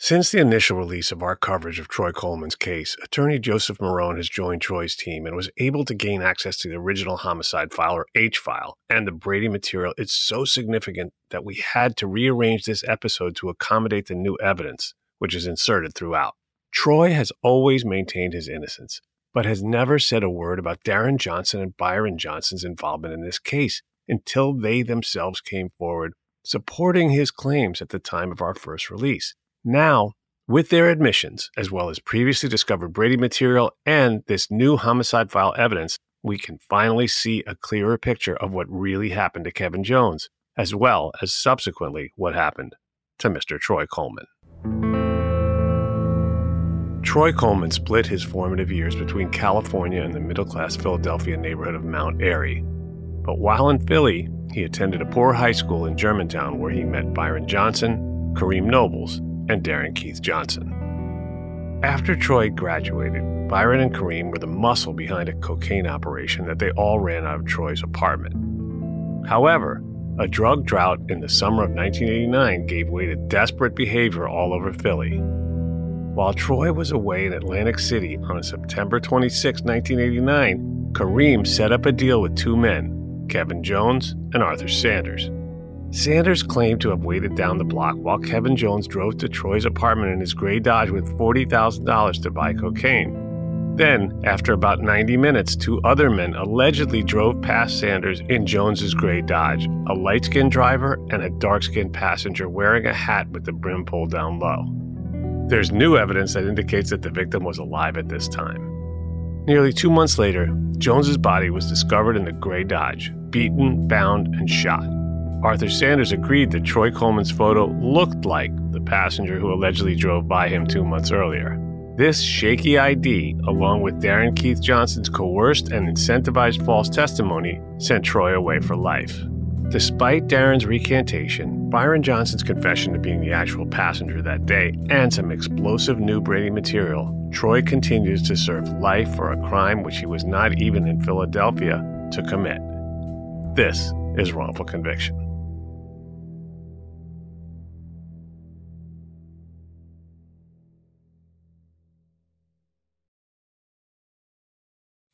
Since the initial release of our coverage of Troy Coleman's case, attorney Joseph Marone has joined Troy's team and was able to gain access to the original homicide file or H file and the Brady material. It's so significant that we had to rearrange this episode to accommodate the new evidence, which is inserted throughout. Troy has always maintained his innocence, but has never said a word about Darren Johnson and Byron Johnson's involvement in this case until they themselves came forward supporting his claims at the time of our first release. Now, with their admissions, as well as previously discovered Brady material and this new homicide file evidence, we can finally see a clearer picture of what really happened to Kevin Jones, as well as subsequently what happened to Mr. Troy Coleman. Troy Coleman split his formative years between California and the middle class Philadelphia neighborhood of Mount Airy. But while in Philly, he attended a poor high school in Germantown where he met Byron Johnson, Kareem Nobles, and Darren Keith Johnson. After Troy graduated, Byron and Kareem were the muscle behind a cocaine operation that they all ran out of Troy's apartment. However, a drug drought in the summer of 1989 gave way to desperate behavior all over Philly. While Troy was away in Atlantic City on September 26, 1989, Kareem set up a deal with two men, Kevin Jones and Arthur Sanders. Sanders claimed to have waited down the block while Kevin Jones drove to Troy's apartment in his gray Dodge with $40,000 to buy cocaine. Then, after about 90 minutes, two other men allegedly drove past Sanders in Jones's gray Dodge, a light skinned driver and a dark skinned passenger wearing a hat with the brim pulled down low. There's new evidence that indicates that the victim was alive at this time. Nearly two months later, Jones's body was discovered in the gray Dodge, beaten, bound, and shot. Arthur Sanders agreed that Troy Coleman's photo looked like the passenger who allegedly drove by him two months earlier. This shaky ID, along with Darren Keith Johnson's coerced and incentivized false testimony, sent Troy away for life. Despite Darren's recantation, Byron Johnson's confession to being the actual passenger that day, and some explosive new Brady material, Troy continues to serve life for a crime which he was not even in Philadelphia to commit. This is wrongful conviction.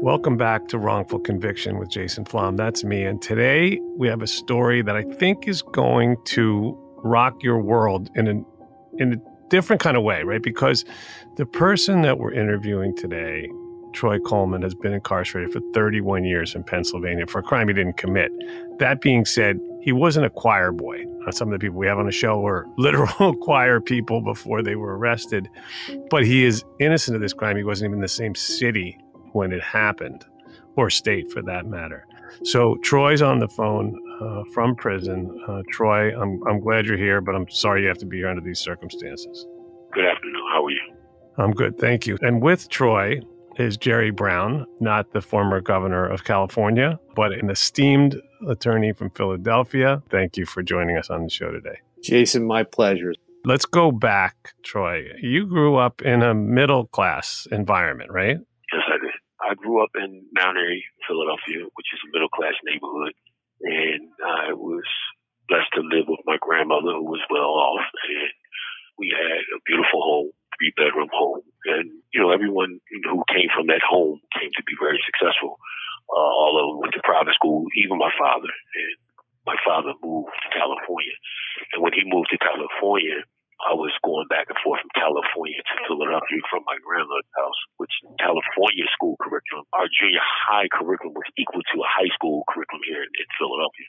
Welcome back to Wrongful Conviction with Jason Flom. That's me. And today we have a story that I think is going to rock your world in a, in a different kind of way, right? Because the person that we're interviewing today, Troy Coleman, has been incarcerated for 31 years in Pennsylvania for a crime he didn't commit. That being said, he wasn't a choir boy. Some of the people we have on the show were literal choir people before they were arrested. But he is innocent of this crime. He wasn't even in the same city when it happened, or state for that matter. So Troy's on the phone uh, from prison. Uh, Troy, I'm, I'm glad you're here, but I'm sorry you have to be here under these circumstances. Good afternoon. How are you? I'm good, thank you. And with Troy is Jerry Brown, not the former governor of California, but an esteemed attorney from Philadelphia. Thank you for joining us on the show today. Jason, my pleasure. Let's go back, Troy. You grew up in a middle class environment, right? I grew up in Mount Airy, Philadelphia, which is a middle class neighborhood. And I was blessed to live with my grandmother who was well off. And we had a beautiful home, three bedroom home. And, you know, everyone who came from that home came to be very successful. Uh, all of them went to private school, even my father. And my father moved to California. And when he moved to California, I was going back and forth from California to Philadelphia from my grandmother's house, which California school curriculum, our junior high curriculum was equal to a high school curriculum here in, in Philadelphia.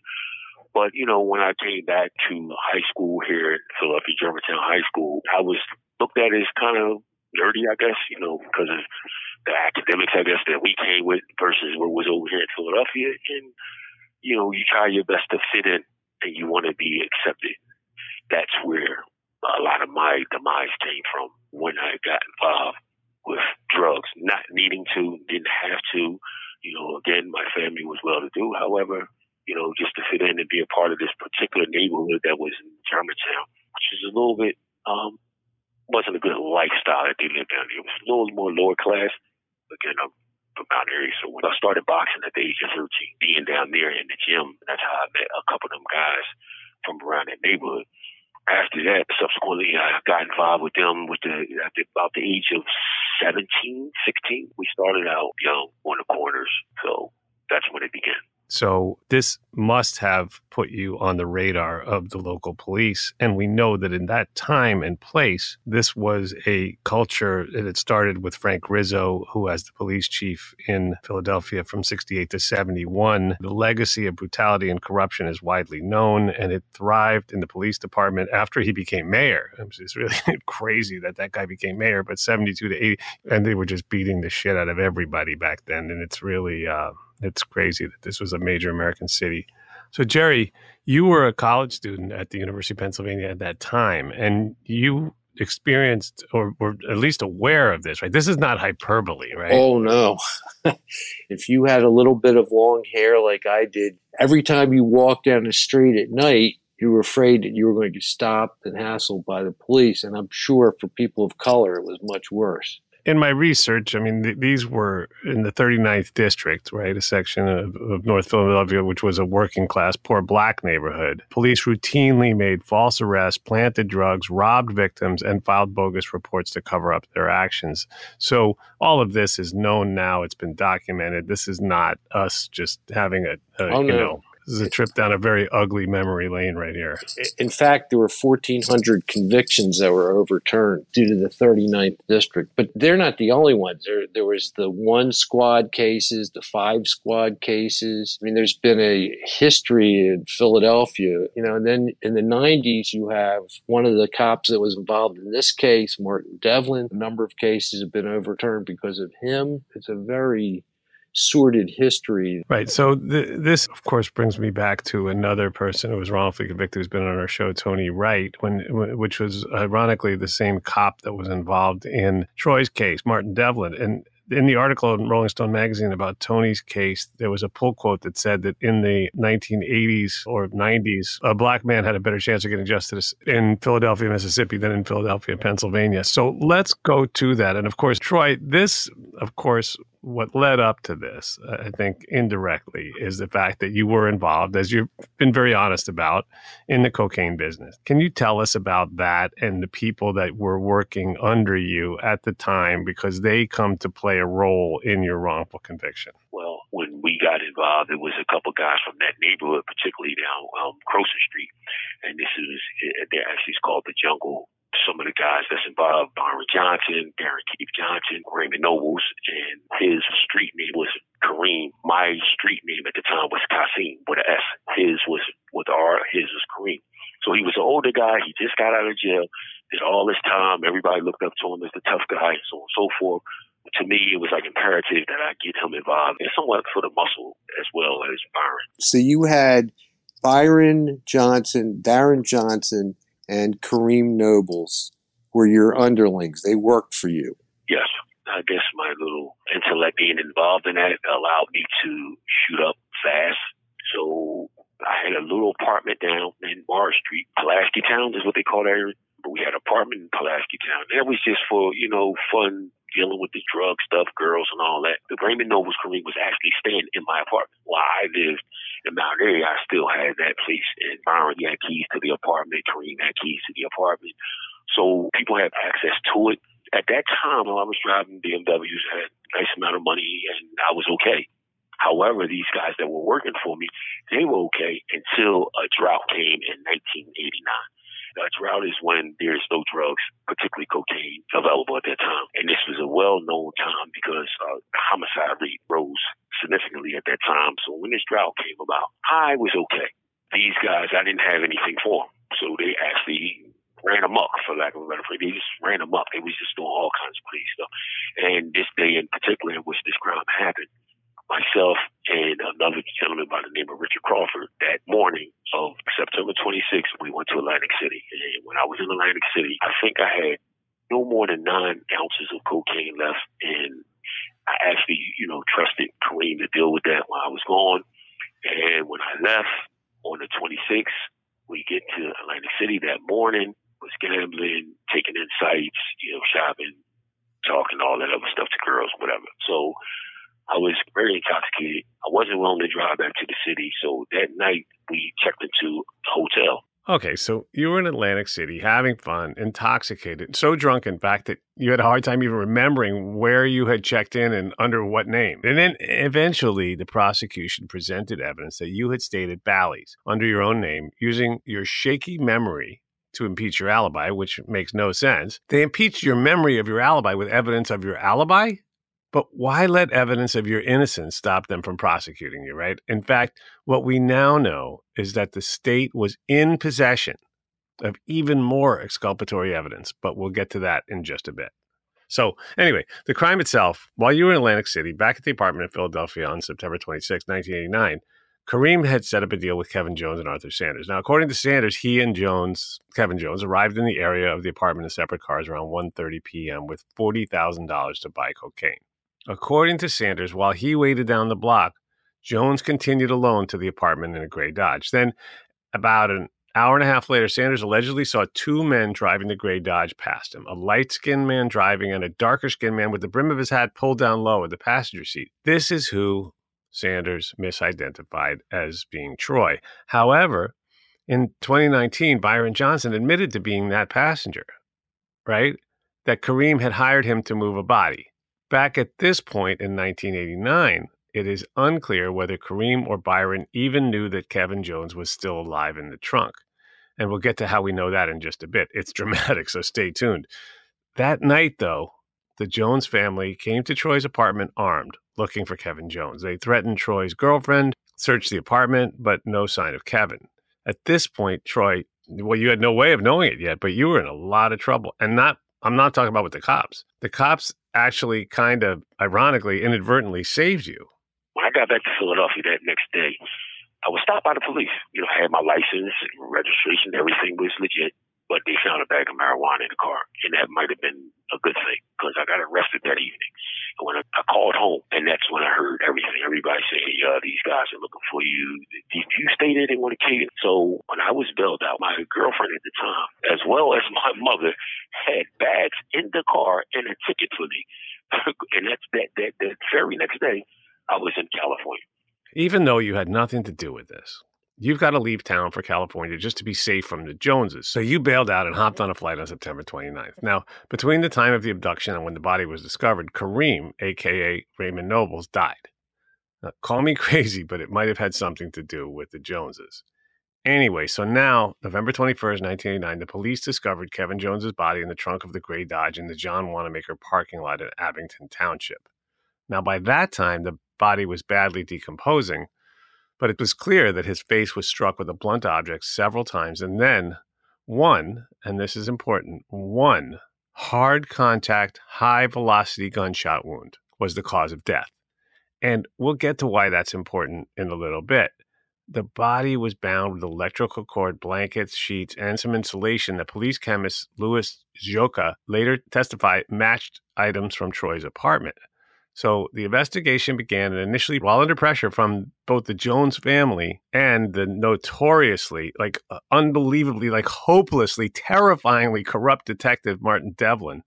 But, you know, when I came back to high school here at Philadelphia Germantown High School, I was looked at as kind of nerdy, I guess, you know, because of the academics, I guess, that we came with versus what was over here in Philadelphia. And, you know, you try your best to fit in and you want to be accepted. That's where a lot of my demise came from when I got involved with drugs, not needing to, didn't have to. You know, again, my family was well to do. However, you know, just to fit in and be a part of this particular neighborhood that was in Germantown, which is a little bit, um, wasn't a good lifestyle that they lived down there. It was a little more lower class. Again, I'm from Mount Airy. So when I started boxing at the age of 13, being down there in the gym, that's how I met a couple of them guys from around that neighborhood. After that, subsequently, I got involved with them with the, at the, about the age of 17, 16. We started out young on the corners. So that's when it began. So this must have put you on the radar of the local police. And we know that in that time and place, this was a culture that had started with Frank Rizzo, who as the police chief in Philadelphia from 68 to 71. The legacy of brutality and corruption is widely known, and it thrived in the police department after he became mayor. It's really crazy that that guy became mayor, but 72 to 80, and they were just beating the shit out of everybody back then. And it's really, uh, it's crazy that this was a major American city. So, Jerry, you were a college student at the University of Pennsylvania at that time, and you experienced or were at least aware of this, right? This is not hyperbole, right? Oh, no. if you had a little bit of long hair like I did, every time you walked down the street at night, you were afraid that you were going to get stopped and hassled by the police. And I'm sure for people of color, it was much worse in my research, I mean, th- these were in the 39th district, right? A section of, of, North Philadelphia, which was a working class, poor black neighborhood. Police routinely made false arrests, planted drugs, robbed victims, and filed bogus reports to cover up their actions. So all of this is known now. It's been documented. This is not us just having a, a oh, you know, this is a trip down a very ugly memory lane right here. In fact, there were 1,400 convictions that were overturned due to the 39th district. But they're not the only ones. There, there was the one squad cases, the five squad cases. I mean, there's been a history in Philadelphia, you know, and then in the 90s, you have one of the cops that was involved in this case, Martin Devlin. A number of cases have been overturned because of him. It's a very sordid history. Right. So th- this, of course, brings me back to another person who was wrongfully convicted, who's been on our show, Tony Wright, when which was ironically the same cop that was involved in Troy's case, Martin Devlin, and. In the article in Rolling Stone magazine about Tony's case, there was a pull quote that said that in the 1980s or 90s, a black man had a better chance of getting justice in Philadelphia, Mississippi than in Philadelphia, Pennsylvania. So let's go to that. And of course, Troy, this, of course, what led up to this, uh, I think indirectly, is the fact that you were involved, as you've been very honest about, in the cocaine business. Can you tell us about that and the people that were working under you at the time because they come to play a role in your wrongful conviction? Well, when we got involved, it was a couple guys from that neighborhood, particularly down um, Croson Street, and this is they're actually called the Jungle some of the guys that's involved, Byron Johnson, Darren Keith Johnson, Raymond Nobles, and his street name was Kareem. My street name at the time was Kasim with an S. His was with R, his was Kareem. So he was an older guy. He just got out of jail, did all this time. Everybody looked up to him as the tough guy, and so on and so forth. To me, it was like imperative that I get him involved and somewhat for the muscle as well as Byron. So you had Byron Johnson, Darren Johnson, and Kareem Nobles were your underlings. They worked for you. Yes, I guess my little intellect being involved in that allowed me to shoot up fast. So I had a little apartment down in Bar Street. Pulaski Town is what they call that. But we had an apartment in Pulaski Town. That was just for, you know, fun dealing with the drug stuff, girls and all that. The Raymond Nobles Kareem was actually staying in my apartment. While I lived in Mount Airy, I still had that place. And Byron had keys to the apartment. Kareem had keys to the apartment. So people had access to it. At that time, I was driving BMWs, I had a nice amount of money and I was okay. However, these guys that were working for me, they were okay until a drought came in 1989. A drought is when there's no drugs, particularly cocaine, available at that time. And this was a well-known time because uh, homicide rate rose significantly at that time. So when this drought came about, I was okay. These guys, I didn't have anything for them. So they actually ran amok, for lack of a better phrase. They just ran amok. They was just doing all kinds of crazy stuff. And this day in particular in which this crime happened, myself and another gentleman by the name of Richard Crawford that morning of September 26th, we went to Atlantic City. And when I was in Atlantic City, I think I had no more than nine ounces of cocaine left. And I actually, you know, trusted Kareem to deal with that while I was gone. And when I left on the 26th, we get to Atlantic City that morning, was gambling, taking in sights, you know, shopping, talking all that other stuff to girls, whatever. So I was very intoxicated. I wasn't willing to drive back to the city. So that night we checked into a hotel. Okay, so you were in Atlantic City having fun, intoxicated, so drunk, in fact, that you had a hard time even remembering where you had checked in and under what name. And then eventually the prosecution presented evidence that you had stayed at Bally's under your own name using your shaky memory to impeach your alibi, which makes no sense. They impeached your memory of your alibi with evidence of your alibi? But why let evidence of your innocence stop them from prosecuting you, right? In fact, what we now know is that the state was in possession of even more exculpatory evidence, but we'll get to that in just a bit. So, anyway, the crime itself, while you were in Atlantic City, back at the apartment in Philadelphia on September 26, 1989, Kareem had set up a deal with Kevin Jones and Arthur Sanders. Now, according to Sanders, he and Jones, Kevin Jones, arrived in the area of the apartment in separate cars around 1.30 p.m. with $40,000 to buy cocaine. According to Sanders, while he waited down the block, Jones continued alone to the apartment in a gray Dodge. Then, about an hour and a half later, Sanders allegedly saw two men driving the gray Dodge past him a light skinned man driving and a darker skinned man with the brim of his hat pulled down low in the passenger seat. This is who Sanders misidentified as being Troy. However, in 2019, Byron Johnson admitted to being that passenger, right? That Kareem had hired him to move a body. Back at this point in 1989, it is unclear whether Kareem or Byron even knew that Kevin Jones was still alive in the trunk. And we'll get to how we know that in just a bit. It's dramatic, so stay tuned. That night, though, the Jones family came to Troy's apartment armed, looking for Kevin Jones. They threatened Troy's girlfriend, searched the apartment, but no sign of Kevin. At this point, Troy, well, you had no way of knowing it yet, but you were in a lot of trouble. And not, I'm not talking about with the cops. The cops actually kind of ironically, inadvertently saved you. When I got back to Philadelphia that next day, I was stopped by the police. You know, I had my license, registration, everything was legit, but they found a bag of marijuana in the car. And that might have been a good thing because I got arrested that evening. And when I, I called home, and that's when I heard everything. Everybody saying, hey, uh, these guys are looking for you. If you stay there, they want to kill you. So when I was bailed out, my girlfriend at the time, as well as my mother, had bags in the car and a ticket for me. and that's that, that, that very next day, I was in California. Even though you had nothing to do with this, you've got to leave town for California just to be safe from the Joneses. So you bailed out and hopped on a flight on September 29th. Now, between the time of the abduction and when the body was discovered, Kareem, aka Raymond Nobles, died. Now, call me crazy, but it might have had something to do with the Joneses. Anyway, so now, November 21st, 1989, the police discovered Kevin Jones's body in the trunk of the gray Dodge in the John Wanamaker parking lot in Abington Township. Now, by that time, the body was badly decomposing, but it was clear that his face was struck with a blunt object several times, and then one, and this is important, one hard contact, high velocity gunshot wound was the cause of death. And we'll get to why that's important in a little bit. The body was bound with electrical cord, blankets, sheets, and some insulation that police chemist Louis Zioka later testified matched items from Troy's apartment. So the investigation began, and initially, while under pressure from both the Jones family and the notoriously, like uh, unbelievably, like hopelessly, terrifyingly corrupt detective Martin Devlin,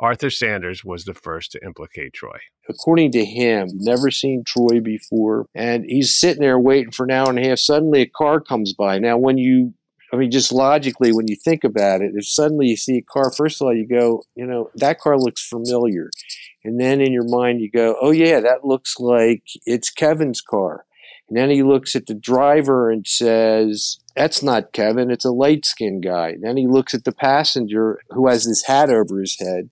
Arthur Sanders was the first to implicate Troy. According to him, never seen Troy before, and he's sitting there waiting for an hour and a half. Suddenly, a car comes by. Now, when you I mean, just logically, when you think about it, if suddenly you see a car, first of all, you go, you know, that car looks familiar. And then in your mind, you go, oh, yeah, that looks like it's Kevin's car. And then he looks at the driver and says, that's not Kevin, it's a light skinned guy. And then he looks at the passenger who has this hat over his head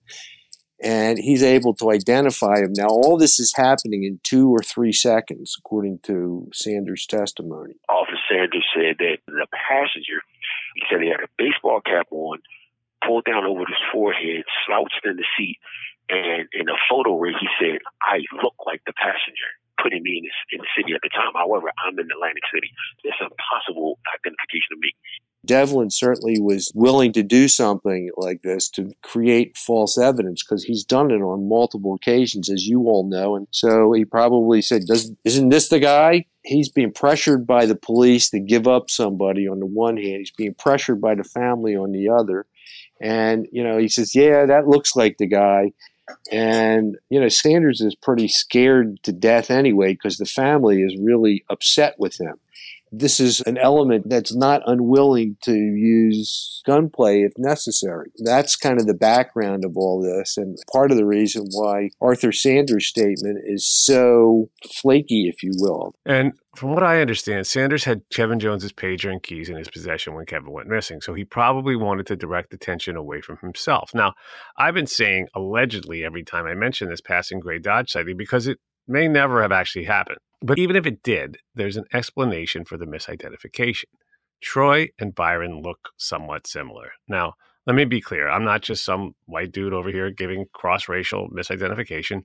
and he's able to identify him. Now, all this is happening in two or three seconds, according to Sanders' testimony. Officer Sanders said that the passenger, he said he had a baseball cap on, pulled down over his forehead, slouched in the seat, and in a photo where he said, I look like the passenger, putting me in, this, in the city at the time. However, I'm in Atlantic City. It's impossible identification to me. Devlin certainly was willing to do something like this to create false evidence because he's done it on multiple occasions, as you all know. And so he probably said, Isn't this the guy? He's being pressured by the police to give up somebody on the one hand, he's being pressured by the family on the other. And, you know, he says, Yeah, that looks like the guy. And, you know, Sanders is pretty scared to death anyway because the family is really upset with him. This is an element that's not unwilling to use gunplay if necessary. That's kind of the background of all this, and part of the reason why Arthur Sanders' statement is so flaky, if you will. And from what I understand, Sanders had Kevin Jones's pager and keys in his possession when Kevin went missing, so he probably wanted to direct attention away from himself. Now, I've been saying allegedly every time I mention this passing gray Dodge sighting because it may never have actually happened. But even if it did, there's an explanation for the misidentification. Troy and Byron look somewhat similar. Now, let me be clear. I'm not just some white dude over here giving cross racial misidentification.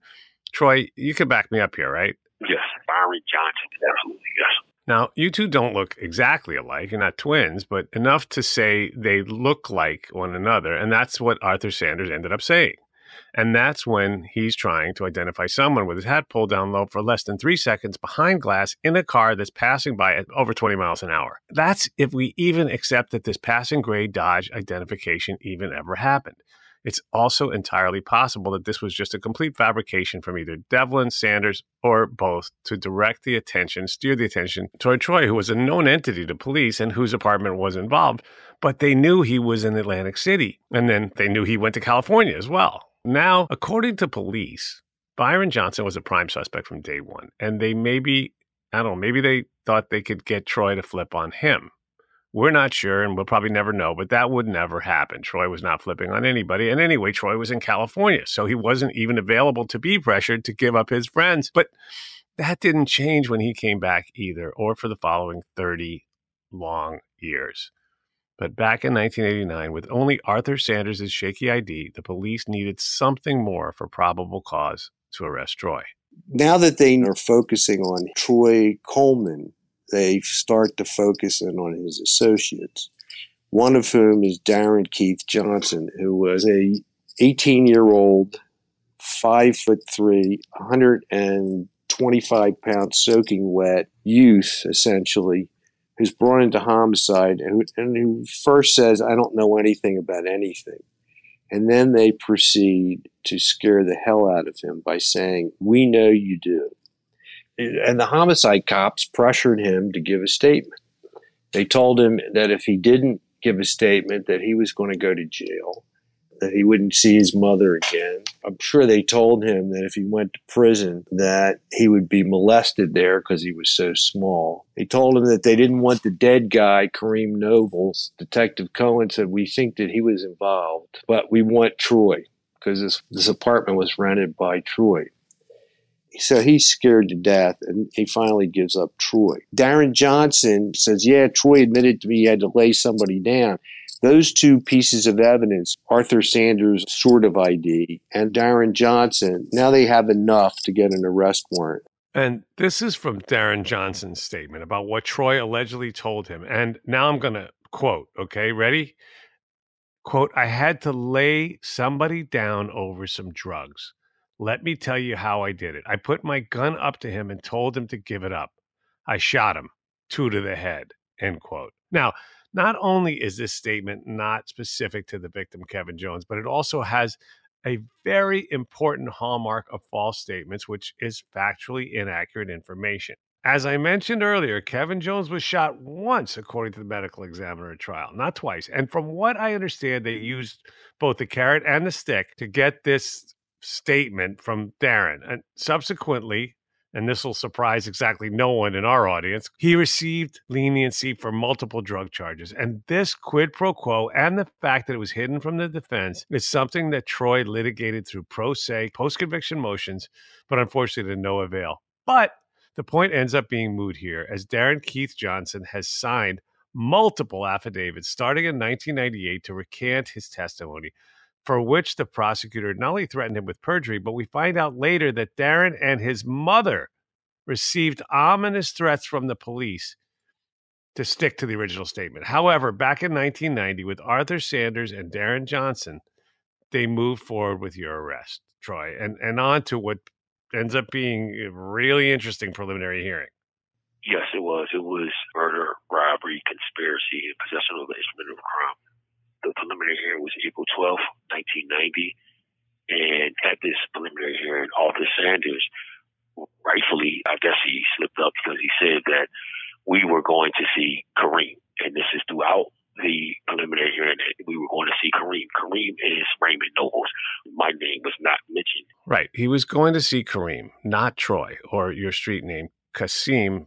Troy, you can back me up here, right? Yes, Byron Johnson, absolutely, yes. Now, you two don't look exactly alike. You're not twins, but enough to say they look like one another. And that's what Arthur Sanders ended up saying. And that's when he's trying to identify someone with his hat pulled down low for less than three seconds behind glass in a car that's passing by at over 20 miles an hour. That's if we even accept that this passing gray Dodge identification even ever happened. It's also entirely possible that this was just a complete fabrication from either Devlin, Sanders, or both to direct the attention, steer the attention toward Troy, who was a known entity to police and whose apartment was involved. But they knew he was in Atlantic City. And then they knew he went to California as well. Now, according to police, Byron Johnson was a prime suspect from day one. And they maybe, I don't know, maybe they thought they could get Troy to flip on him. We're not sure, and we'll probably never know, but that would never happen. Troy was not flipping on anybody. And anyway, Troy was in California, so he wasn't even available to be pressured to give up his friends. But that didn't change when he came back either, or for the following 30 long years. But back in 1989, with only Arthur Sanders' shaky ID, the police needed something more for probable cause to arrest Troy. Now that they are focusing on Troy Coleman, they start to focus in on his associates. One of whom is Darren Keith Johnson, who was a 18 year old, five foot three, 125 pound soaking wet youth, essentially, who's brought into homicide and who, and who first says, I don't know anything about anything. And then they proceed to scare the hell out of him by saying, We know you do. And the homicide cops pressured him to give a statement. They told him that if he didn't give a statement, that he was going to go to jail that he wouldn't see his mother again. I'm sure they told him that if he went to prison that he would be molested there because he was so small. They told him that they didn't want the dead guy, Kareem Nobles. Detective Cohen said, we think that he was involved, but we want Troy because this, this apartment was rented by Troy. So he's scared to death and he finally gives up Troy. Darren Johnson says, Yeah, Troy admitted to me he had to lay somebody down. Those two pieces of evidence, Arthur Sanders' sort of ID and Darren Johnson, now they have enough to get an arrest warrant. And this is from Darren Johnson's statement about what Troy allegedly told him. And now I'm going to quote, okay, ready? Quote, I had to lay somebody down over some drugs. Let me tell you how I did it. I put my gun up to him and told him to give it up. I shot him, two to the head, end quote. Now, not only is this statement not specific to the victim, Kevin Jones, but it also has a very important hallmark of false statements, which is factually inaccurate information. As I mentioned earlier, Kevin Jones was shot once, according to the medical examiner trial, not twice. And from what I understand, they used both the carrot and the stick to get this statement from Darren. And subsequently, and this will surprise exactly no one in our audience, he received leniency for multiple drug charges. And this quid pro quo and the fact that it was hidden from the defense is something that Troy litigated through pro se post conviction motions, but unfortunately to no avail. But the point ends up being moot here, as Darren Keith Johnson has signed multiple affidavits starting in 1998 to recant his testimony for which the prosecutor not only threatened him with perjury, but we find out later that Darren and his mother received ominous threats from the police to stick to the original statement. However, back in 1990, with Arthur Sanders and Darren Johnson, they moved forward with your arrest, Troy, and, and on to what ends up being a really interesting preliminary hearing. Yes, it was. It was murder, robbery, conspiracy, and possession of an instrument of crime the preliminary hearing was April 12th, 1990. And at this preliminary hearing, Arthur Sanders, rightfully, I guess he slipped up because he said that we were going to see Kareem. And this is throughout the preliminary hearing that we were going to see Kareem. Kareem is Raymond Nobles. My name was not mentioned. Right. He was going to see Kareem, not Troy or your street name, Kasim,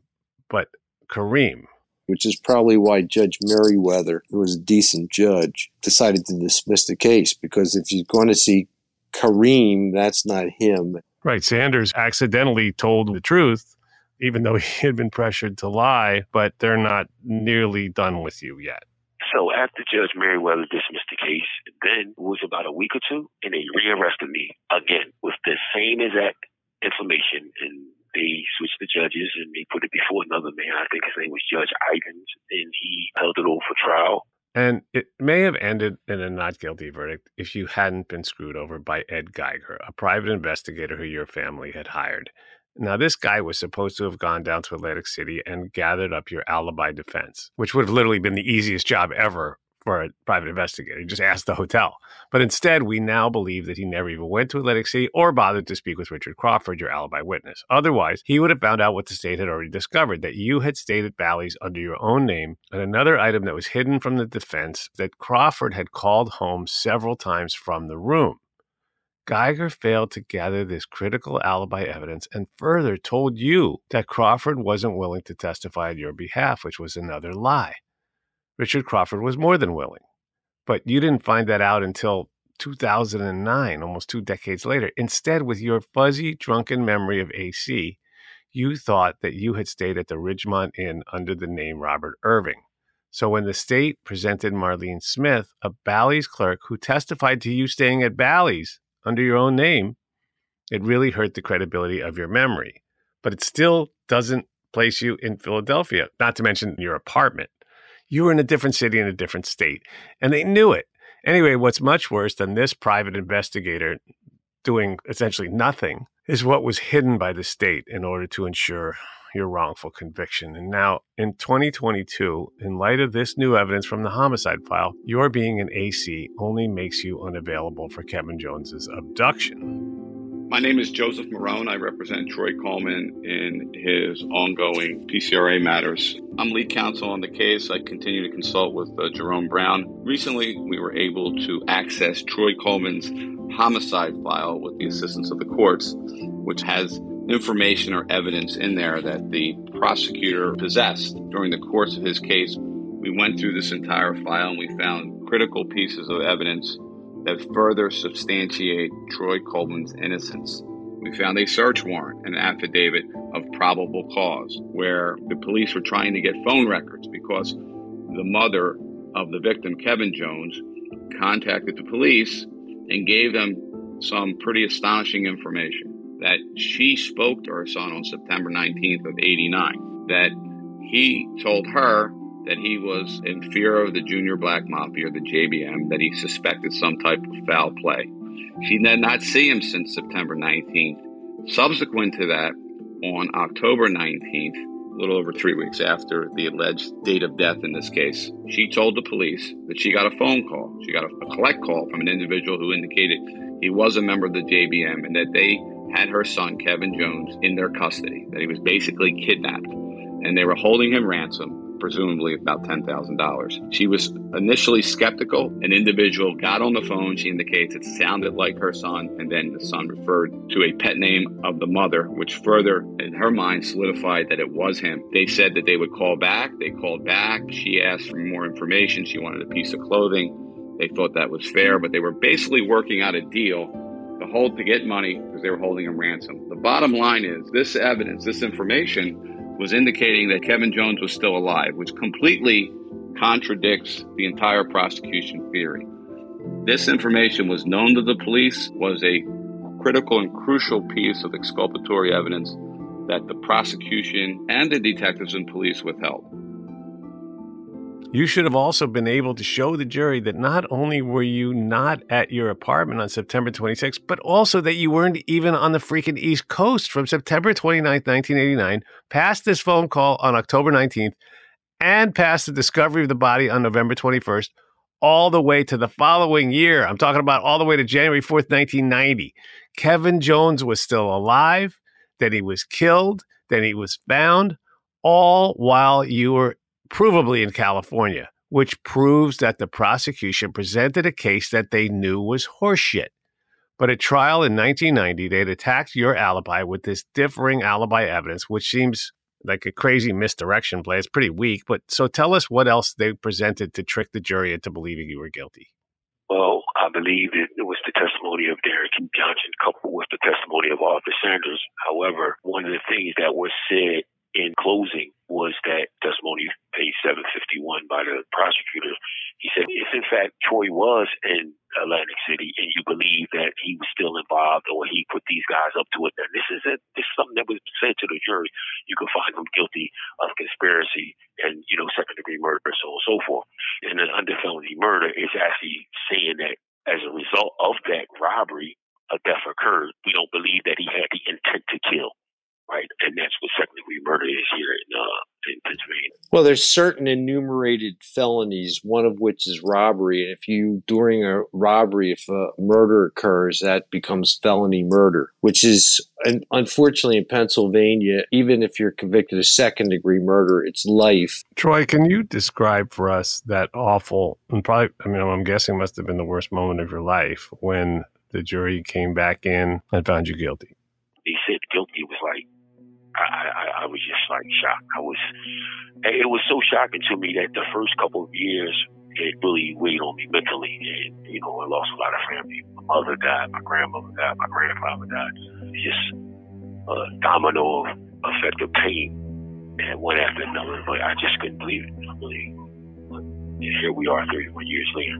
but Kareem which is probably why Judge Merriweather, who was a decent judge, decided to dismiss the case because if you're going to see Kareem, that's not him. Right. Sanders accidentally told the truth, even though he had been pressured to lie, but they're not nearly done with you yet. So after Judge Merriweather dismissed the case, then it was about a week or two, and they rearrested me again with the same exact information and they switched the judges and they put it before another man. I think his name was Judge Ivins, and he held it over for trial. And it may have ended in a not guilty verdict if you hadn't been screwed over by Ed Geiger, a private investigator who your family had hired. Now, this guy was supposed to have gone down to Atlantic City and gathered up your alibi defense, which would have literally been the easiest job ever for a private investigator. Just asked the hotel. But instead, we now believe that he never even went to Atlantic City or bothered to speak with Richard Crawford, your alibi witness. Otherwise, he would have found out what the state had already discovered that you had stayed at Bally's under your own name, and another item that was hidden from the defense that Crawford had called home several times from the room. Geiger failed to gather this critical alibi evidence and further told you that Crawford wasn't willing to testify on your behalf, which was another lie. Richard Crawford was more than willing. But you didn't find that out until 2009, almost two decades later. Instead, with your fuzzy, drunken memory of AC, you thought that you had stayed at the Ridgemont Inn under the name Robert Irving. So when the state presented Marlene Smith, a Bally's clerk who testified to you staying at Bally's under your own name, it really hurt the credibility of your memory. But it still doesn't place you in Philadelphia, not to mention your apartment. You were in a different city in a different state, and they knew it. Anyway, what's much worse than this private investigator doing essentially nothing is what was hidden by the state in order to ensure your wrongful conviction. And now, in 2022, in light of this new evidence from the homicide file, your being an AC only makes you unavailable for Kevin Jones's abduction. My name is Joseph Marone. I represent Troy Coleman in his ongoing PCRA matters. I'm lead counsel on the case. I continue to consult with uh, Jerome Brown. Recently, we were able to access Troy Coleman's homicide file with the assistance of the courts, which has information or evidence in there that the prosecutor possessed during the course of his case. We went through this entire file and we found critical pieces of evidence that further substantiate Troy Coleman's innocence. We found a search warrant, an affidavit of probable cause, where the police were trying to get phone records because the mother of the victim, Kevin Jones, contacted the police and gave them some pretty astonishing information. that she spoke to her son on September 19th of 89, that he told her that he was in fear of the Junior Black Mafia, the JBM, that he suspected some type of foul play. She did not see him since September 19th. Subsequent to that, on October 19th, a little over three weeks after the alleged date of death in this case, she told the police that she got a phone call. She got a, a collect call from an individual who indicated he was a member of the JBM and that they had her son, Kevin Jones, in their custody, that he was basically kidnapped, and they were holding him ransom presumably about $10,000. She was initially skeptical. An individual got on the phone. She indicates it sounded like her son, and then the son referred to a pet name of the mother, which further, in her mind, solidified that it was him. They said that they would call back. They called back. She asked for more information. She wanted a piece of clothing. They thought that was fair, but they were basically working out a deal to hold to get money because they were holding him ransom. The bottom line is this evidence, this information was indicating that Kevin Jones was still alive, which completely contradicts the entire prosecution theory. This information was known to the police, was a critical and crucial piece of exculpatory evidence that the prosecution and the detectives and police withheld. You should have also been able to show the jury that not only were you not at your apartment on September 26th, but also that you weren't even on the freaking East Coast from September 29th, 1989, past this phone call on October 19th, and past the discovery of the body on November 21st, all the way to the following year. I'm talking about all the way to January 4th, 1990. Kevin Jones was still alive, that he was killed, that he was found, all while you were provably in California, which proves that the prosecution presented a case that they knew was horseshit. But at trial in 1990, they attacked your alibi with this differing alibi evidence, which seems like a crazy misdirection play. It's pretty weak. But so tell us what else they presented to trick the jury into believing you were guilty. Well, I believe it, it was the testimony of Derek Johnson coupled with the testimony of Arthur Sanders. However, one of the things that was said in closing was that testimony page 751 by the prosecutor. He said, if in fact Troy was in Atlantic City and you believe that he was still involved or he put these guys up to it, then this is it. This is something that was said to the jury. You can find him guilty of conspiracy and, you know, second degree murder, so on and so forth. And then under felony murder is actually saying that as a result of that robbery, a death occurred. We don't believe that he had the intent to kill right? And that's what second degree murder is here in, uh, in Pennsylvania. Well, there's certain enumerated felonies, one of which is robbery. And if you, during a robbery, if a murder occurs, that becomes felony murder, which is unfortunately in Pennsylvania, even if you're convicted of second degree murder, it's life. Troy, can you describe for us that awful, and probably, I mean, I'm guessing must have been the worst moment of your life when the jury came back in and found you guilty? They said guilty was like I, I, I was just like shocked. I was, it was so shocking to me that the first couple of years, it really weighed on me mentally. And, you know, I lost a lot of family. My mother died, my grandmother died, my grandfather died. It's just a domino effect of pain and one after another. But I just couldn't believe it. Really. And here we are 31 years later.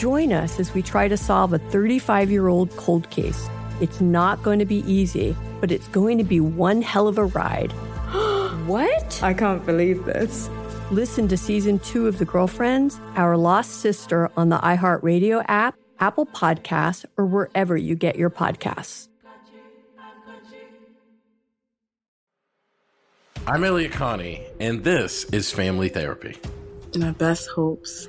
Join us as we try to solve a 35 year old cold case. It's not going to be easy, but it's going to be one hell of a ride. what? I can't believe this. Listen to season two of The Girlfriends, Our Lost Sister on the iHeartRadio app, Apple Podcasts, or wherever you get your podcasts. I'm Elliott Connie, and this is Family Therapy. My best hopes,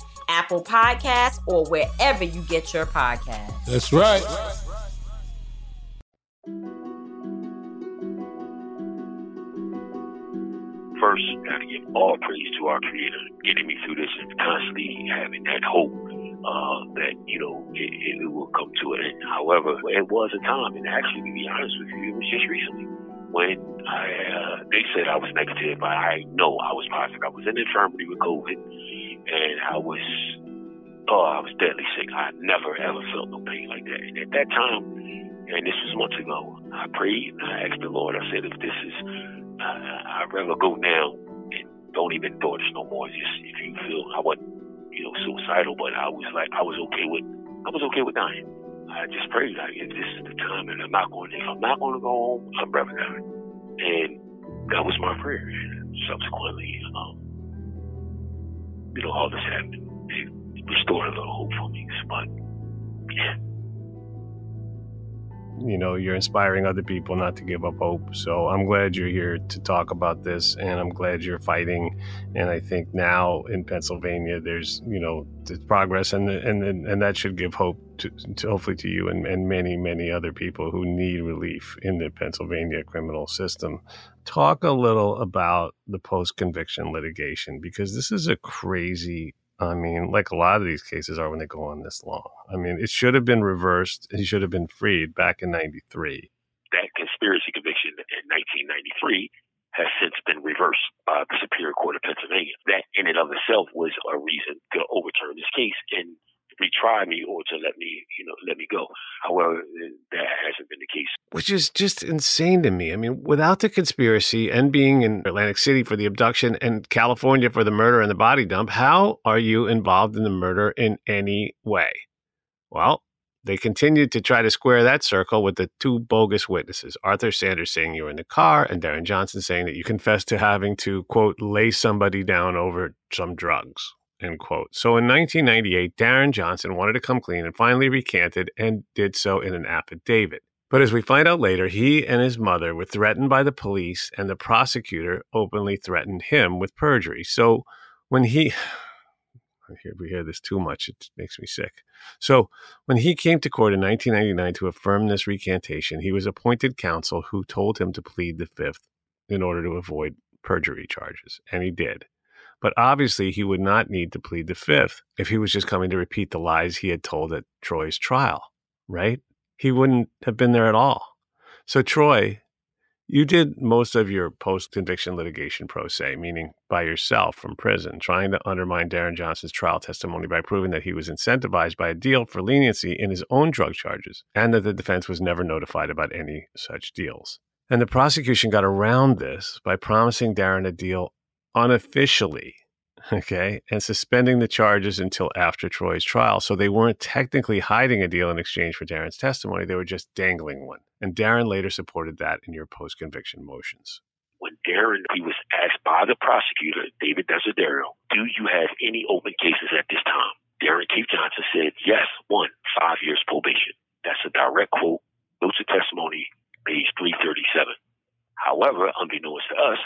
Apple Podcasts, or wherever you get your podcasts. That's right. First, gotta give all praise to our Creator, getting me through this and constantly having that hope uh, that you know it, it, will come to an end. However, it was a time, and actually, to be honest with you, it was just recently when I uh, they said I was negative, but I know I was positive. I was in the infirmary with COVID, and I was oh, I was deadly sick. I never ever felt no pain like that. And at that time, and this was months ago, I prayed and I asked the Lord. I said, if this is I, I'd rather go now and don't even do this no more. Just if you feel I wasn't, you know, suicidal, but I was like I was okay with I was okay with dying. I just prayed like if this is the time and I'm not going if I'm not going to go home, I'm rather die. And that was my prayer. And subsequently, um, you know, all this happened. It restored a little hope for me. But yeah you know you're inspiring other people not to give up hope. So i'm glad you're here to talk about this and i'm glad you're fighting. And i think now in pennsylvania there's you know there's progress and and and that should give hope to, to hopefully to you and, and many many other people who need relief in the pennsylvania criminal system. Talk a little about the post conviction litigation because this is a crazy I mean, like a lot of these cases are when they go on this long. I mean, it should have been reversed. He should have been freed back in 93. That conspiracy conviction in 1993 has since been reversed by the Superior Court of Pennsylvania. That in and of itself was a reason to overturn this case and retry me or to let me, you know, let me go. However, that hasn't been the case. Which is just insane to me. I mean, without the conspiracy and being in Atlantic City for the abduction and California for the murder and the body dump, how are you involved in the murder in any way? Well, they continued to try to square that circle with the two bogus witnesses Arthur Sanders saying you were in the car, and Darren Johnson saying that you confessed to having to, quote, lay somebody down over some drugs. End quote. So in 1998, Darren Johnson wanted to come clean and finally recanted and did so in an affidavit. But as we find out later, he and his mother were threatened by the police, and the prosecutor openly threatened him with perjury. So when he, we hear this too much, it makes me sick. So when he came to court in 1999 to affirm this recantation, he was appointed counsel who told him to plead the fifth in order to avoid perjury charges, and he did. But obviously, he would not need to plead the fifth if he was just coming to repeat the lies he had told at Troy's trial, right? He wouldn't have been there at all. So Troy You did most of your post conviction litigation pro se, meaning by yourself from prison, trying to undermine Darren Johnson's trial testimony by proving that he was incentivized by a deal for leniency in his own drug charges and that the defense was never notified about any such deals. And the prosecution got around this by promising Darren a deal unofficially okay, and suspending the charges until after Troy's trial. So they weren't technically hiding a deal in exchange for Darren's testimony, they were just dangling one. And Darren later supported that in your post conviction motions. When Darren he was asked by the prosecutor, David Desiderio, do you have any open cases at this time? Darren Keith Johnson said, yes, one, five years probation. That's a direct quote. Notes of testimony, page 337. However, unbeknownst to us,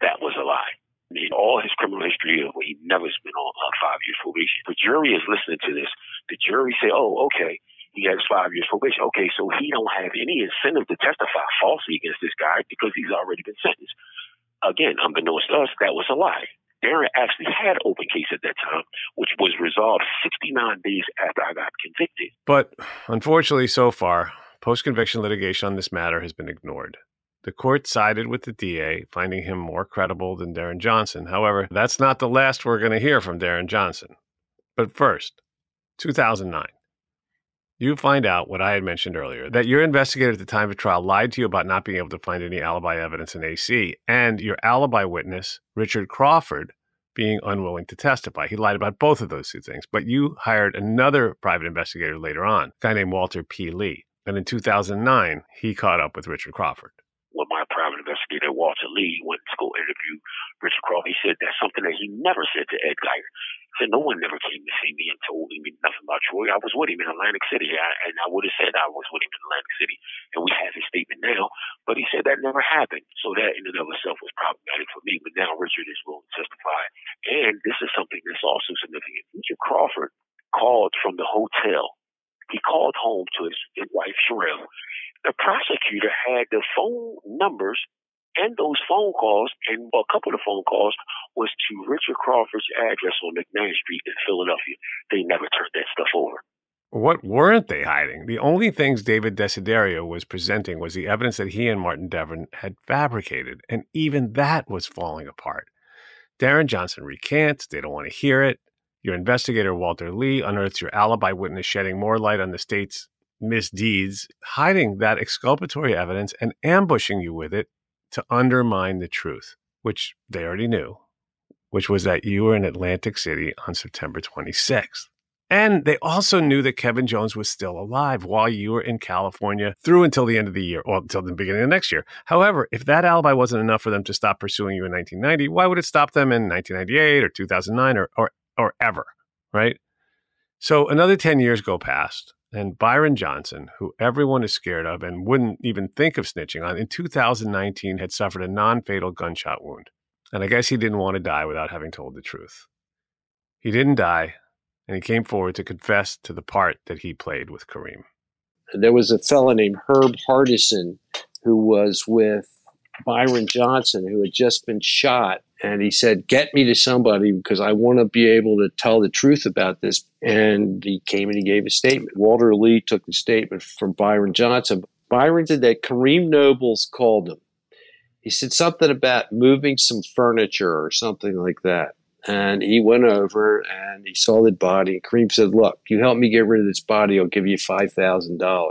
that was a lie in all his criminal history, of he never's been on uh, five years probation. The jury is listening to this. The jury say, "Oh, okay, he has five years probation. Okay, so he don't have any incentive to testify falsely against this guy because he's already been sentenced." Again, unbeknownst to us, that was a lie. Darren actually had open case at that time, which was resolved 69 days after I got convicted. But unfortunately, so far, post conviction litigation on this matter has been ignored. The court sided with the DA, finding him more credible than Darren Johnson. However, that's not the last we're going to hear from Darren Johnson. But first, 2009. You find out what I had mentioned earlier that your investigator at the time of trial lied to you about not being able to find any alibi evidence in AC, and your alibi witness, Richard Crawford, being unwilling to testify. He lied about both of those two things, but you hired another private investigator later on, a guy named Walter P. Lee. And in 2009, he caught up with Richard Crawford when my private investigator Walter Lee went to go interview Richard Crawford, he said that's something that he never said to Ed Geiger. He said no one never came to see me and told me nothing about Troy. I was with him in Atlantic City, I, and I would have said I was with him in Atlantic City, and we have his statement now. But he said that never happened, so that in and of itself was problematic for me. But now Richard is willing to testify, and this is something that's also significant. Richard Crawford called from the hotel. He called home to his, his wife Sherelle the prosecutor had the phone numbers and those phone calls, and a couple of phone calls was to Richard Crawford's address on McMahon Street in Philadelphia. They never turned that stuff over. What weren't they hiding? The only things David Desiderio was presenting was the evidence that he and Martin Devlin had fabricated, and even that was falling apart. Darren Johnson recants, they don't want to hear it. Your investigator, Walter Lee, unearths your alibi witness, shedding more light on the state's misdeeds, hiding that exculpatory evidence and ambushing you with it to undermine the truth, which they already knew, which was that you were in Atlantic City on September 26th. And they also knew that Kevin Jones was still alive while you were in California through until the end of the year or until the beginning of next year. However, if that alibi wasn't enough for them to stop pursuing you in 1990, why would it stop them in 1998 or 2009 or, or, or ever? Right? So another 10 years go past and Byron Johnson, who everyone is scared of and wouldn't even think of snitching on, in 2019 had suffered a non fatal gunshot wound. And I guess he didn't want to die without having told the truth. He didn't die, and he came forward to confess to the part that he played with Kareem. There was a fellow named Herb Hardison who was with Byron Johnson, who had just been shot and he said, Get me to somebody because I want to be able to tell the truth about this. And he came and he gave a statement. Walter Lee took the statement from Byron Johnson. Byron said that Kareem Nobles called him. He said something about moving some furniture or something like that. And he went over and he saw the body. Kareem said, Look, you help me get rid of this body, I'll give you $5,000.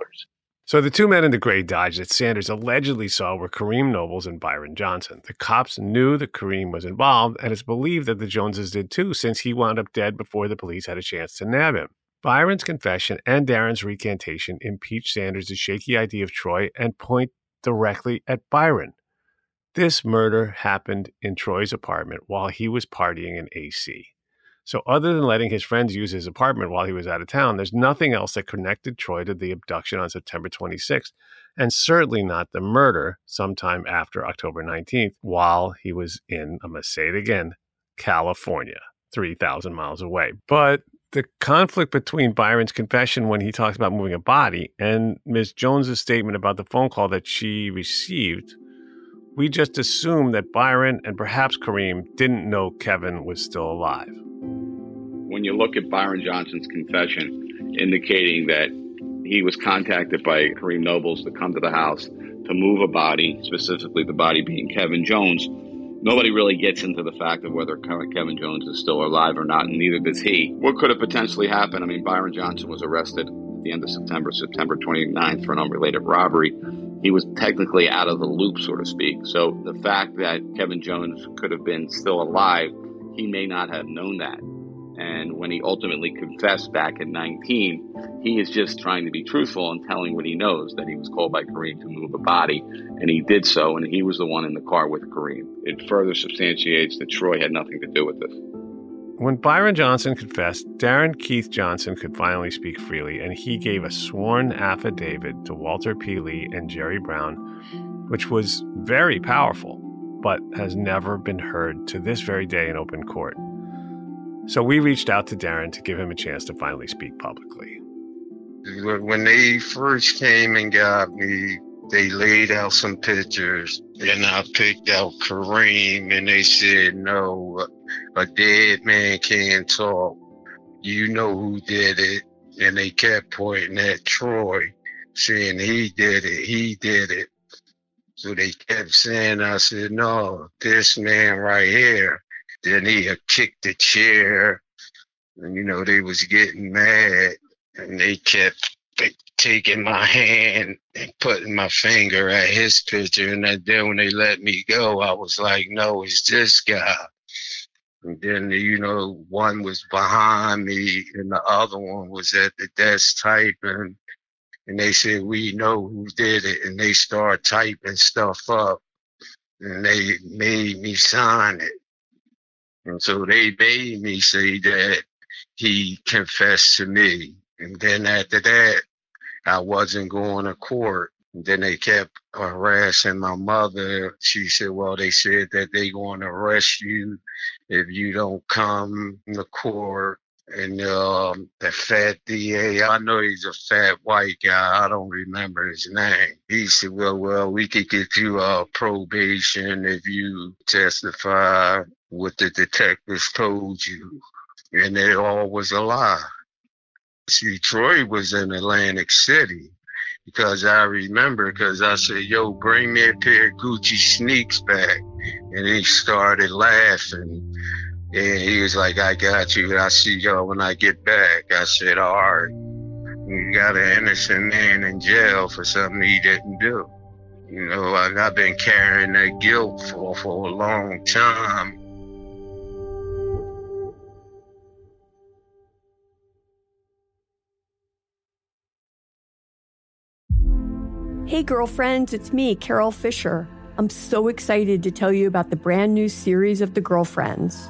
So the two men in the gray Dodge that Sanders allegedly saw were Kareem Nobles and Byron Johnson. The cops knew that Kareem was involved, and it's believed that the Joneses did too, since he wound up dead before the police had a chance to nab him. Byron's confession and Darren's recantation impeach Sanders' shaky idea of Troy and point directly at Byron. This murder happened in Troy's apartment while he was partying in AC. So, other than letting his friends use his apartment while he was out of town, there's nothing else that connected Troy to the abduction on September 26th, and certainly not the murder sometime after October 19th while he was in, I'm going to say it again, California, 3,000 miles away. But the conflict between Byron's confession when he talks about moving a body and Ms. Jones's statement about the phone call that she received, we just assume that Byron and perhaps Kareem didn't know Kevin was still alive when you look at Byron Johnson's confession, indicating that he was contacted by Kareem Nobles to come to the house to move a body, specifically the body being Kevin Jones. Nobody really gets into the fact of whether Kevin Jones is still alive or not, and neither does he. What could have potentially happened? I mean, Byron Johnson was arrested at the end of September, September 29th, for an unrelated robbery. He was technically out of the loop, so to speak. So the fact that Kevin Jones could have been still alive, he may not have known that. And when he ultimately confessed back at 19, he is just trying to be truthful and telling what he knows that he was called by Kareem to move a body, and he did so, and he was the one in the car with Kareem. It further substantiates that Troy had nothing to do with this. When Byron Johnson confessed, Darren Keith Johnson could finally speak freely, and he gave a sworn affidavit to Walter P. Lee and Jerry Brown, which was very powerful, but has never been heard to this very day in open court. So we reached out to Darren to give him a chance to finally speak publicly. When they first came and got me, they laid out some pictures and I picked out Kareem and they said, no, a dead man can't talk. You know who did it. And they kept pointing at Troy, saying he did it, he did it. So they kept saying, I said, no, this man right here. Then he kicked the chair, and you know they was getting mad, and they kept taking my hand and putting my finger at his picture. And then when they let me go, I was like, no, it's this guy. And then, you know, one was behind me and the other one was at the desk typing. And they said, we know who did it. And they start typing stuff up and they made me sign it. And so they made me say that he confessed to me. And then after that, I wasn't going to court. And then they kept harassing my mother. She said, well, they said that they going to arrest you if you don't come to court. And um, the fat DA, I know he's a fat white guy. I don't remember his name. He said, well, well, we could get you a probation if you testify what the detectives told you. And it all was a lie. See, Troy was in Atlantic City because I remember because I said, yo, bring me a pair of Gucci sneaks back. And he started laughing. And he was like, I got you. I see y'all when I get back. I said, all right. You got an innocent man in jail for something he didn't do. You know, I've been carrying that guilt for, for a long time. Hey, girlfriends, it's me, Carol Fisher. I'm so excited to tell you about the brand new series of The Girlfriends.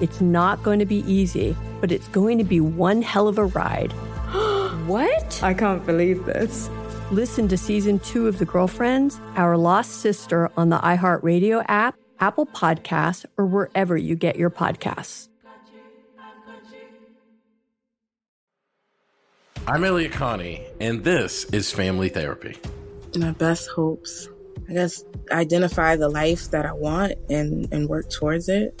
It's not going to be easy, but it's going to be one hell of a ride. what? I can't believe this. Listen to season two of The Girlfriends, Our Lost Sister on the iHeartRadio app, Apple Podcasts, or wherever you get your podcasts. I'm Elliott Connie, and this is Family Therapy. My best hopes I guess identify the life that I want and and work towards it.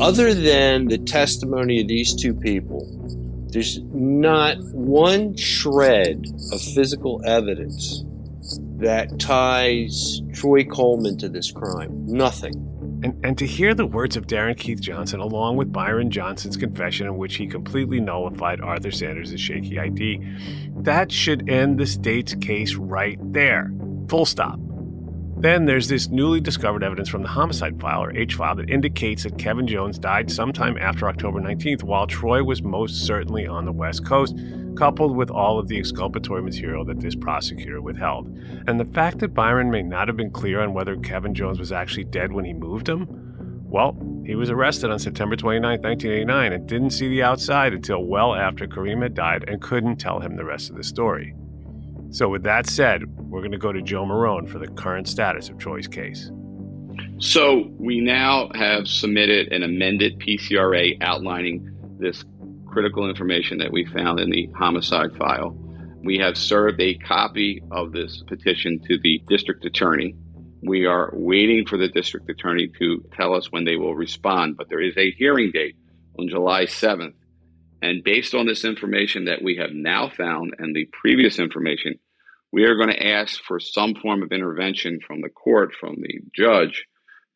Other than the testimony of these two people, there's not one shred of physical evidence that ties Troy Coleman to this crime. Nothing. And, and to hear the words of Darren Keith Johnson, along with Byron Johnson's confession, in which he completely nullified Arthur Sanders' shaky ID, that should end the state's case right there. Full stop. Then there's this newly discovered evidence from the homicide file, or H file, that indicates that Kevin Jones died sometime after October 19th, while Troy was most certainly on the West Coast, coupled with all of the exculpatory material that this prosecutor withheld. And the fact that Byron may not have been clear on whether Kevin Jones was actually dead when he moved him, well, he was arrested on September 29, 1989, and didn't see the outside until well after Kareem had died and couldn't tell him the rest of the story. So, with that said, we're going to go to Joe Marone for the current status of Troy's case. So, we now have submitted an amended PCRA outlining this critical information that we found in the homicide file. We have served a copy of this petition to the district attorney. We are waiting for the district attorney to tell us when they will respond, but there is a hearing date on July 7th and based on this information that we have now found and the previous information, we are going to ask for some form of intervention from the court, from the judge,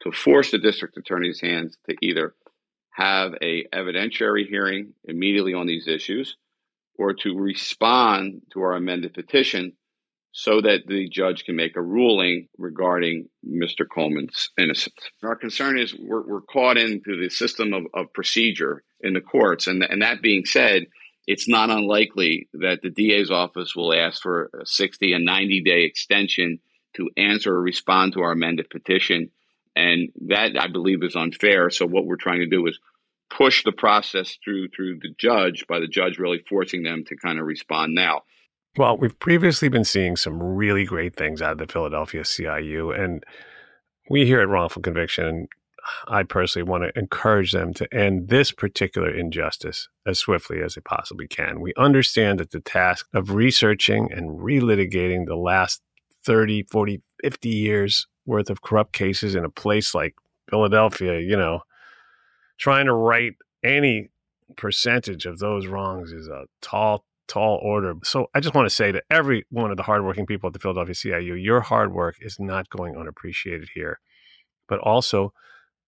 to force the district attorney's hands to either have a evidentiary hearing immediately on these issues or to respond to our amended petition so that the judge can make a ruling regarding Mr. Coleman's innocence. Our concern is we're, we're caught into the system of, of procedure in the courts. And, and that being said, it's not unlikely that the DA's office will ask for a 60 and 90 day extension to answer or respond to our amended petition. And that I believe is unfair. So what we're trying to do is push the process through through the judge by the judge really forcing them to kind of respond now. Well, we've previously been seeing some really great things out of the Philadelphia CIU, and we here at Wrongful Conviction, I personally want to encourage them to end this particular injustice as swiftly as they possibly can. We understand that the task of researching and relitigating the last 30, 40, 50 years worth of corrupt cases in a place like Philadelphia, you know, trying to right any percentage of those wrongs is a tall, tall order. So I just want to say to every one of the hardworking people at the Philadelphia CIU, your hard work is not going unappreciated here. But also,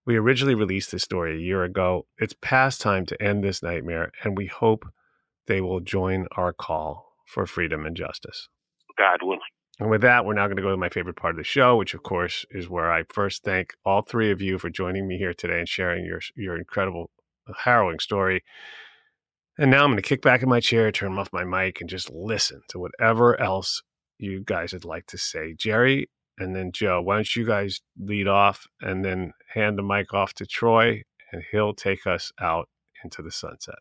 we originally released this story a year ago. It's past time to end this nightmare, and we hope they will join our call for freedom and justice. God willing. And with that, we're now going to go to my favorite part of the show, which, of course, is where I first thank all three of you for joining me here today and sharing your your incredible, harrowing story. And now I'm going to kick back in my chair, turn off my mic, and just listen to whatever else you guys would like to say. Jerry and then Joe, why don't you guys lead off and then hand the mic off to Troy, and he'll take us out into the sunset.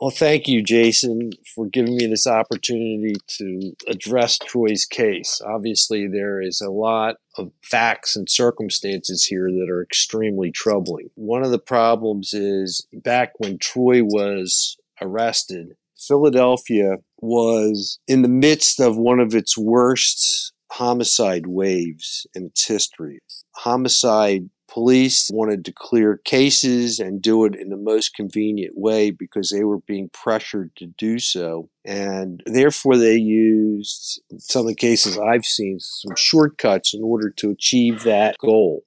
Well, thank you, Jason, for giving me this opportunity to address Troy's case. Obviously, there is a lot of facts and circumstances here that are extremely troubling. One of the problems is back when Troy was arrested, Philadelphia was in the midst of one of its worst homicide waves in its history. Homicide police wanted to clear cases and do it in the most convenient way because they were being pressured to do so. And therefore, they used, some of the cases I've seen, some shortcuts in order to achieve that goal.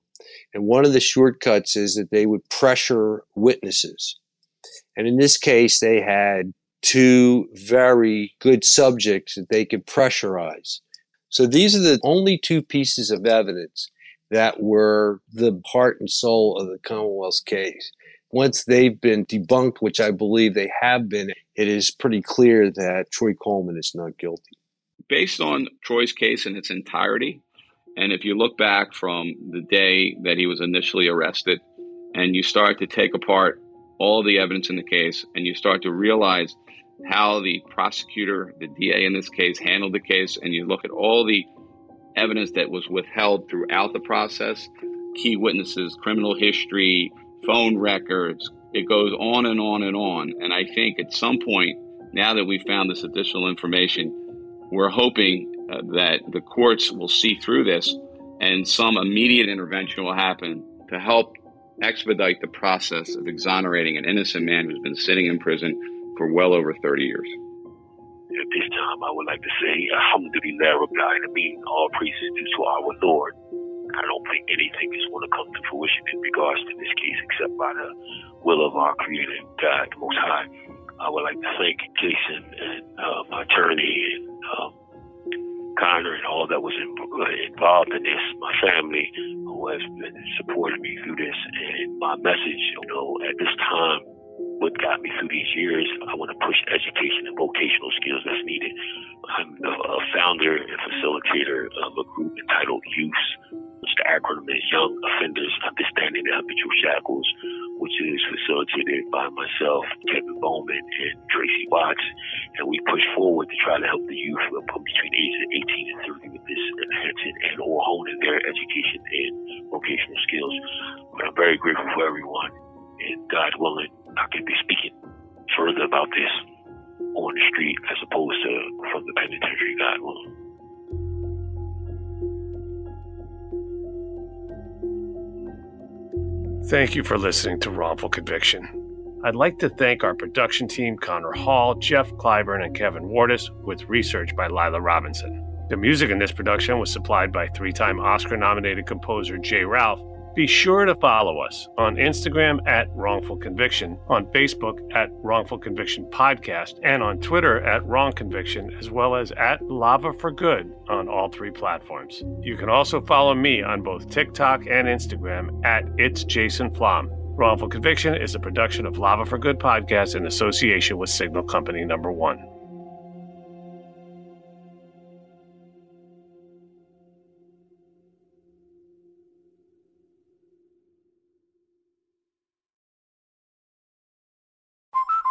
And one of the shortcuts is that they would pressure witnesses. And in this case, they had two very good subjects that they could pressurize. So these are the only two pieces of evidence that were the heart and soul of the Commonwealth's case. Once they've been debunked, which I believe they have been, it is pretty clear that Troy Coleman is not guilty. Based on Troy's case in its entirety, and if you look back from the day that he was initially arrested and you start to take apart all the evidence in the case and you start to realize how the prosecutor, the DA in this case, handled the case, and you look at all the evidence that was withheld throughout the process key witnesses, criminal history, phone records. It goes on and on and on. And I think at some point, now that we've found this additional information, we're hoping uh, that the courts will see through this and some immediate intervention will happen to help expedite the process of exonerating an innocent man who's been sitting in prison for well over 30 years. At this time, I would like to say, Alhamdulillah, Rabbil Alameen, all praises due to our Lord. I don't think anything is going to come to fruition in regards to this case except by the will of our Creator, God Most High. I would like to thank Jason and uh, my attorney and um, Connor and all that was in, uh, involved in this, my family who has been supporting me through this, and my message, you know, at this time, what got me through these years. I want to push education and vocational skills that's needed. I'm a founder and facilitator of a group entitled Youth, which the acronym is Young Offenders Understanding the Habitual Shackles, which is facilitated by myself, Kevin Bowman, and Tracy Watts. And we push forward to try to help the youth between ages of 18 and 30 with this enhancing and or honing their education and vocational skills. But I'm very grateful for everyone. And God willing, I can be speaking further about this on the street as opposed to from the penitentiary, willing. Thank you for listening to Wrongful Conviction. I'd like to thank our production team, Connor Hall, Jeff Clyburn, and Kevin Wardis, with research by Lila Robinson. The music in this production was supplied by three time Oscar nominated composer J. Ralph be sure to follow us on Instagram at Wrongful Conviction, on Facebook at Wrongful Conviction Podcast, and on Twitter at Wrong Conviction, as well as at Lava for Good on all three platforms. You can also follow me on both TikTok and Instagram at It's Jason Flom. Wrongful Conviction is a production of Lava for Good podcast in association with Signal Company Number One.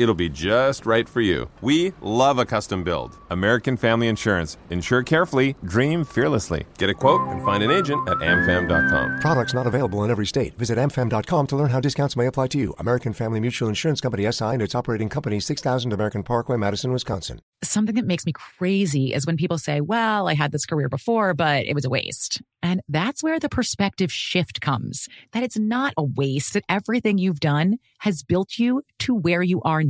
It'll be just right for you. We love a custom build. American Family Insurance. Insure carefully, dream fearlessly. Get a quote and find an agent at amfam.com. Products not available in every state. Visit amfam.com to learn how discounts may apply to you. American Family Mutual Insurance Company SI and its operating company 6000 American Parkway, Madison, Wisconsin. Something that makes me crazy is when people say, "Well, I had this career before, but it was a waste." And that's where the perspective shift comes. That it's not a waste, that everything you've done has built you to where you are now.